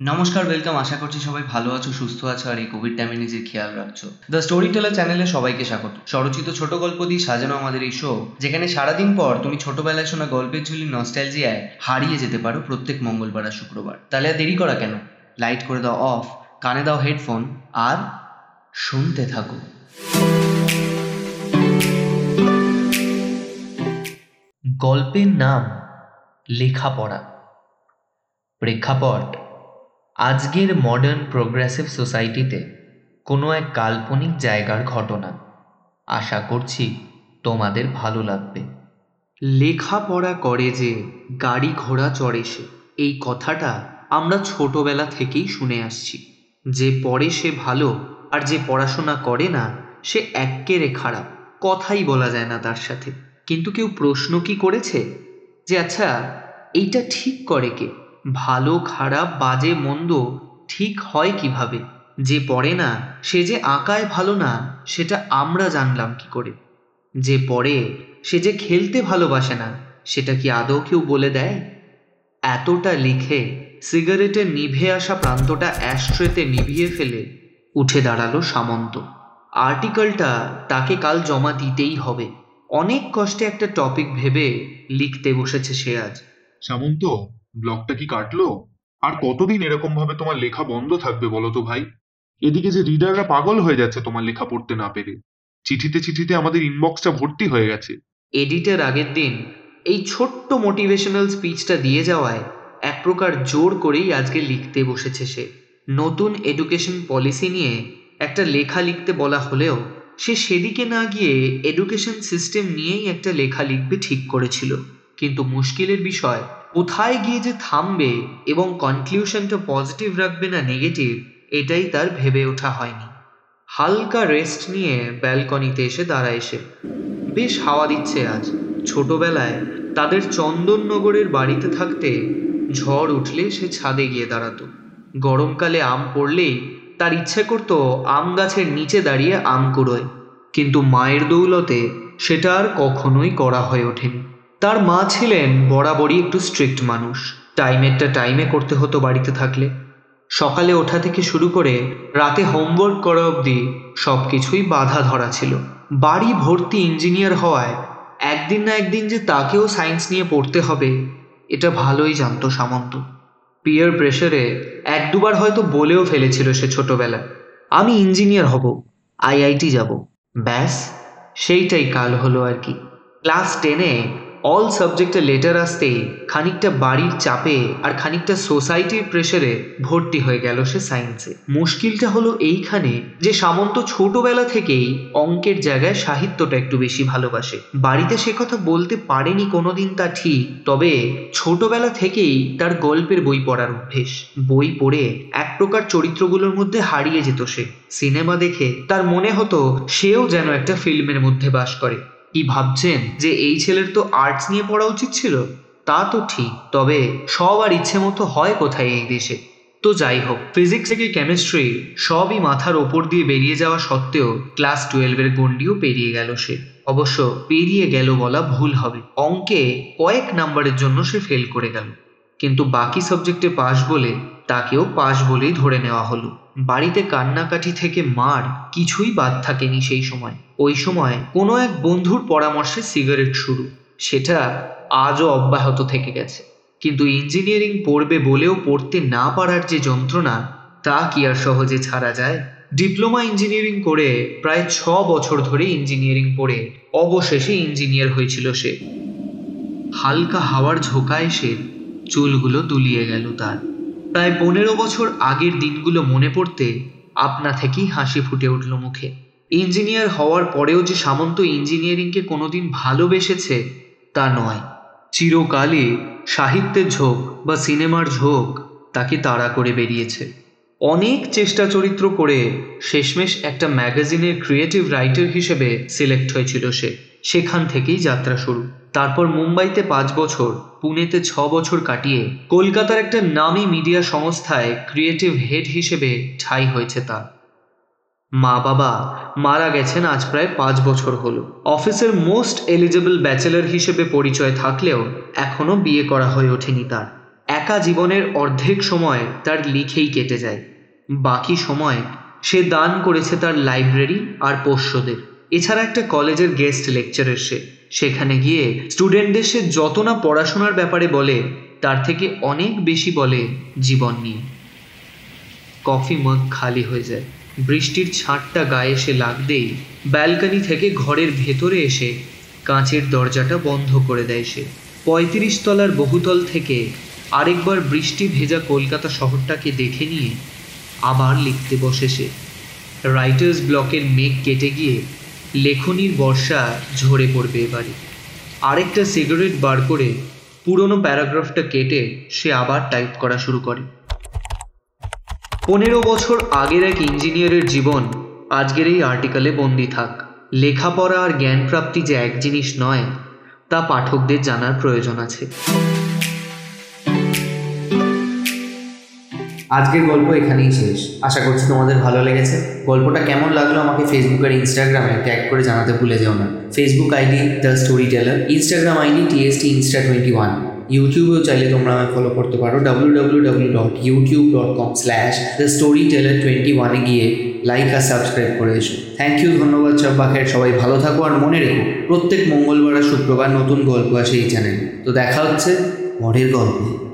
নমস্কার ওয়েলকাম আশা করছি সবাই ভালো আছো, সুস্থ আছো, আর এই কোভিড টাইমে নিজের খেয়াল রাখছো। দ্য স্টোরি টেলার চ্যানেলে সবাইকে স্বাগত। স্বরচিত ছোট গল্প দিয়ে সাজানো আমাদের এই শো যেখানে সারাদিন পর তুমি ছোটবেলায় শোনা গল্পের ঝুলি নস্টালজিয়ায় হারিয়ে যেতে পারো প্রত্যেক মঙ্গলবার আর শুক্রবার। তাহলে আর দেরি করা কেন? লাইট করে দাও অফ কানে দাও হেডফোন আর শুনতে থাকো। গল্পের নাম লেখাপড়া। প্রেক্ষাপট আজকের মডার্ন প্রোগ্রেসিভ সোসাইটিতে কোনো এক কাল্পনিক জায়গার ঘটনা। আশা করছি তোমাদের ভালো লাগবে। লেখাপড়া করে যে গাড়ি ঘোড়া চড়ে সে, এই কথাটা আমরা ছোটবেলা থেকেই শুনে আসছি। যে পড়ে সে ভালো আর যে পড়াশোনা করে না, সে এক্কেরে খারাপ। কথাই বলা যায় না তার সাথে। কিন্তু কেউ প্রশ্ন কি করেছে? যে আচ্ছা এইটা ঠিক করে কে? ভালো, খারাপ, বাজে, মন্দ ঠিক হয় কীভাবে? যে পড়ে না, সে যে আঁকায় ভালো না, সেটা আমরা জানলাম কি করে? যে পড়ে, সে যে খেলতে ভালোবাসে না, সেটা কি আদৌ কেউ বলে দেয়? এতটা লিখে সিগারেটে নিভে আসা প্রান্তটা অ্যাস্ট্রেতে নিভিয়ে ফেলে উঠে দাঁড়াল সামন্ত। আর্টিকেলটা তাকে কাল জমা দিতেই হবে। অনেক কষ্টে একটা টপিক ভেবে লিখতে বসেছে সে আজ। সামন্ত ব্লগটা কি কাটলো? আর কতদিন এরকম ভাবে তোমার লেখা বন্ধ থাকবে বলো তো ভাই? এদিকে যে রিডাররা পাগল হয়ে যাচ্ছে তোমার লেখা পড়তে না পেরে। চিঠিতে চিঠিতে আমাদের ইনবক্সটা ভর্তি হয়ে গেছে। এডিটের আগের দিন এই ছোট্ট মোটিভেশনাল স্পিচটা দিয়ে যাওয়ায় এক প্রকার জোর করেই আজকে লিখতে বসেছে সে। নতুন এডুকেশন পলিসি নিয়ে একটা লেখা লিখতে বলা হলেও সে সেদিকে না গিয়ে এডুকেশন সিস্টেম নিয়েই একটা লেখা লিখবে ঠিক করেছিল। কিন্তু মুশকিলের বিষয় কোথায় গিয়ে যে থামবে এবং কনক্লিউশনটা পজিটিভ রাখবে না নেগেটিভ এটাই তার ভেবে ওঠা হয়নি। হালকা রেস্ট নিয়ে ব্যালকনিতে এসে দাঁড়ায় সে। বেশ হাওয়া দিচ্ছে আজ। ছোটবেলায় তাদের চন্দননগরের বাড়িতে থাকতে ঝড় উঠলে সে ছাদে গিয়ে দাঁড়াতো। গরমকালে আম পড়লেই তার ইচ্ছে করতো আম গাছের নিচে দাঁড়িয়ে আম কুড়োয়। কিন্তু মায়ের দৌলতে সেটা আর কখনোই করা হয়ে ওঠেনি। তার মা ছিলেন বরাবরই একটু স্ট্রিক্ট মানুষ। টাইমেরটা টাইমে করতে হতো বাড়িতে থাকলে। সকালে ওঠা থেকে শুরু করে রাতে হোমওয়ার্ক করা অবধি সব কিছুই বাধা ধরা ছিল। বাড়ি ভর্তি ইঞ্জিনিয়ার হওয়ায় একদিন না একদিন যে তাকেও সায়েন্স নিয়ে পড়তে হবে, এটা ভালোই জানতো সামন্ত। পিয়ার প্রেশারে এক দুবার হয়তো বলেও ফেলেছিল সে ছোটবেলায়, আমি ইঞ্জিনিয়ার হব আইআইটি যাব। ব্যাস, সেইটাই কাল হলো আর কি। ক্লাস টেনে অল সাবজেক্টে লেটার আসতেই খানিকটা বাড়ির চাপে আর খানিকটা সোসাইটির প্রেশারে ভর্তি হয়ে গেল সে সায়েন্সে মুশকিলটা হলো এইখানে যে সামন্ত ছোটবেলা থেকেই অঙ্কের জায়গায় সাহিত্যটা একটু বেশি ভালোবাসে। বাড়িতে সে কথা বলতে পারেনি কোনোদিন তা ঠিক, তবে ছোটবেলা থেকেই তার গল্পের বই পড়ার অভ্যেস। বই পড়ে এক প্রকার চরিত্রগুলোর মধ্যে হারিয়ে যেত সে। সিনেমা দেখে তার মনে হতো সেও যেন একটা ফিল্মের মধ্যে বাস করে। কি ভাবছেন? যে এই ছেলের তো আর্টস নিয়ে পড়া উচিত ছিল? তা তো ঠিক, তবে সব আর ইচ্ছে মতো হয় কোথায় এই দেশে? তো যাই হোক ফিজিক্স থেকে কেমিস্ট্রি সবই মাথার ওপর দিয়ে বেরিয়ে যাওয়া সত্ত্বেও ক্লাস টুয়েলভের গণ্ডিও পেরিয়ে গেল সে। অবশ্য পেরিয়ে গেল বলা ভুল হবে। অঙ্কে কয়েক নাম্বারের জন্য সে ফেল করে গেল। কিন্তু বাকি সাবজেক্টে পাশ বলে তাকেও পাশ বলেই ধরে নেওয়া হলো। বাড়িতে কান্নাকাটি থেকে মার কিছুই বাদ থাকেনি সেই সময়। ওই সময় কোনো এক বন্ধুর পরামর্শে সিগারেট শুরু। সেটা আজও অব্যাহত থেকে গেছে। কিন্তু ইঞ্জিনিয়ারিং পড়বে বলেও পড়তে না পারার যে যন্ত্রণা, তা কি আর সহজে ছাড়া যায়? ডিপ্লোমা ইঞ্জিনিয়ারিং করে প্রায় ছ বছর ধরে ইঞ্জিনিয়ারিং পড়ে অবশেষে ইঞ্জিনিয়ার হয়েছিল সে। হালকা হাওয়ার ঝোঁকা এসে চুলগুলো দুলিয়ে গেল তার। প্রায় পনেরো বছর আগের দিনগুলো মনে পড়তে আপনা থেকেই হাসি ফুটে উঠল মুখে। ইঞ্জিনিয়ার হওয়ার পরেও যে সামন্ত ইঞ্জিনিয়ারিংকে কোনোদিন ভালোবেসেছে, তা নয়। চিরকালই সাহিত্যের ঝোঁক বা সিনেমার ঝোঁক তাকে তাড়া করে বেরিয়েছে। অনেক চেষ্টা চরিত্র করে শেষমেশ একটা ম্যাগাজিনের ক্রিয়েটিভ রাইটার হিসেবে সিলেক্ট হয়েছিল সে। সেখান থেকেই যাত্রা শুরু। তারপর মুম্বাইতে পাঁচ বছর, পুনেতে ছ বছর কাটিয়ে কলকাতার একটা নামী মিডিয়া সংস্থায় ক্রিয়েটিভ হেড হিসেবে ঠাঁই হয়েছে তার। মা বাবা মারা গেছেন আজ প্রায় পাঁচ বছর হলো। অফিসের মোস্ট এলিজেবল ব্যাচেলর হিসেবে পরিচয় থাকলেও এখনও বিয়ে করা হয়ে ওঠেনি তার। একা জীবনের অর্ধেক সময় তার লিখেই কেটে যায়। বাকি সময় সে দান করেছে তার লাইব্রেরি আর পোষ্যদের। এছাড়া একটা কলেজের গেস্ট লেকচারের সে। সেখানে গিয়ে স্টুডেন্টদের সে যত না পড়াশোনার ব্যাপারে বলে, তার থেকে অনেক বেশি বলে জীবন নিয়ে। কফি মগ খালি হয়ে যায়। বৃষ্টির ছাঁটটা গায়ে এসে লাগতেই ব্যালকনি থেকে ঘরের ভেতরে এসে কাঁচের দরজাটা বন্ধ করে দেয় সে। পঁয়ত্রিশ তলার বহুতল থেকে আরেকবার বৃষ্টি ভেজা কলকাতা শহরটাকে দেখে নিয়ে আবার লিখতে বসে সে। রাইটার্স ব্লকের মেঘ কেটে গিয়ে লেখনির বর্ষা ঝরে পড়বে এবারে। আরেকটা সিগারেট বার করে পুরনো প্যারাগ্রাফটা কেটে সে আবার টাইপ করা শুরু করে। পনেরো বছর আগের এক ইঞ্জিনিয়ারের জীবন আজকের এই আর্টিকেলে বন্দি থাক। লেখাপড়া আর জ্ঞান প্রাপ্তি যে এক জিনিস নয়, তা পাঠকদের জানার প্রয়োজন আছে। আজকের গল্প এখানেই শেষ। আশা করছি তোমাদের ভালো লেগেছে। গল্পটা কেমন লাগল আমাকে ফেসবুক আর ইনস্টাগ্রামে ট্যাগ করে জানাতে ভুলে যেও না। Facebook ID the storyteller Instagram ID TST insta twenty one ইউটিউবেও চাইলে তোমরা আমায় ফলো করতে পারো। W W W dot YouTube dot com slash the storyteller twenty ওয়ানে গিয়ে লাইক আর সাবস্ক্রাইব করে এসো। থ্যাংক ইউ ধন্যবাদ চব্বাখের সবাই ভালো থাকো আর মনে রেখো, প্রত্যেক মঙ্গলবার আর শুক্রবার নতুন গল্প আসে এই চ্যানেলে তো দেখা হচ্ছে পরের গল্পে।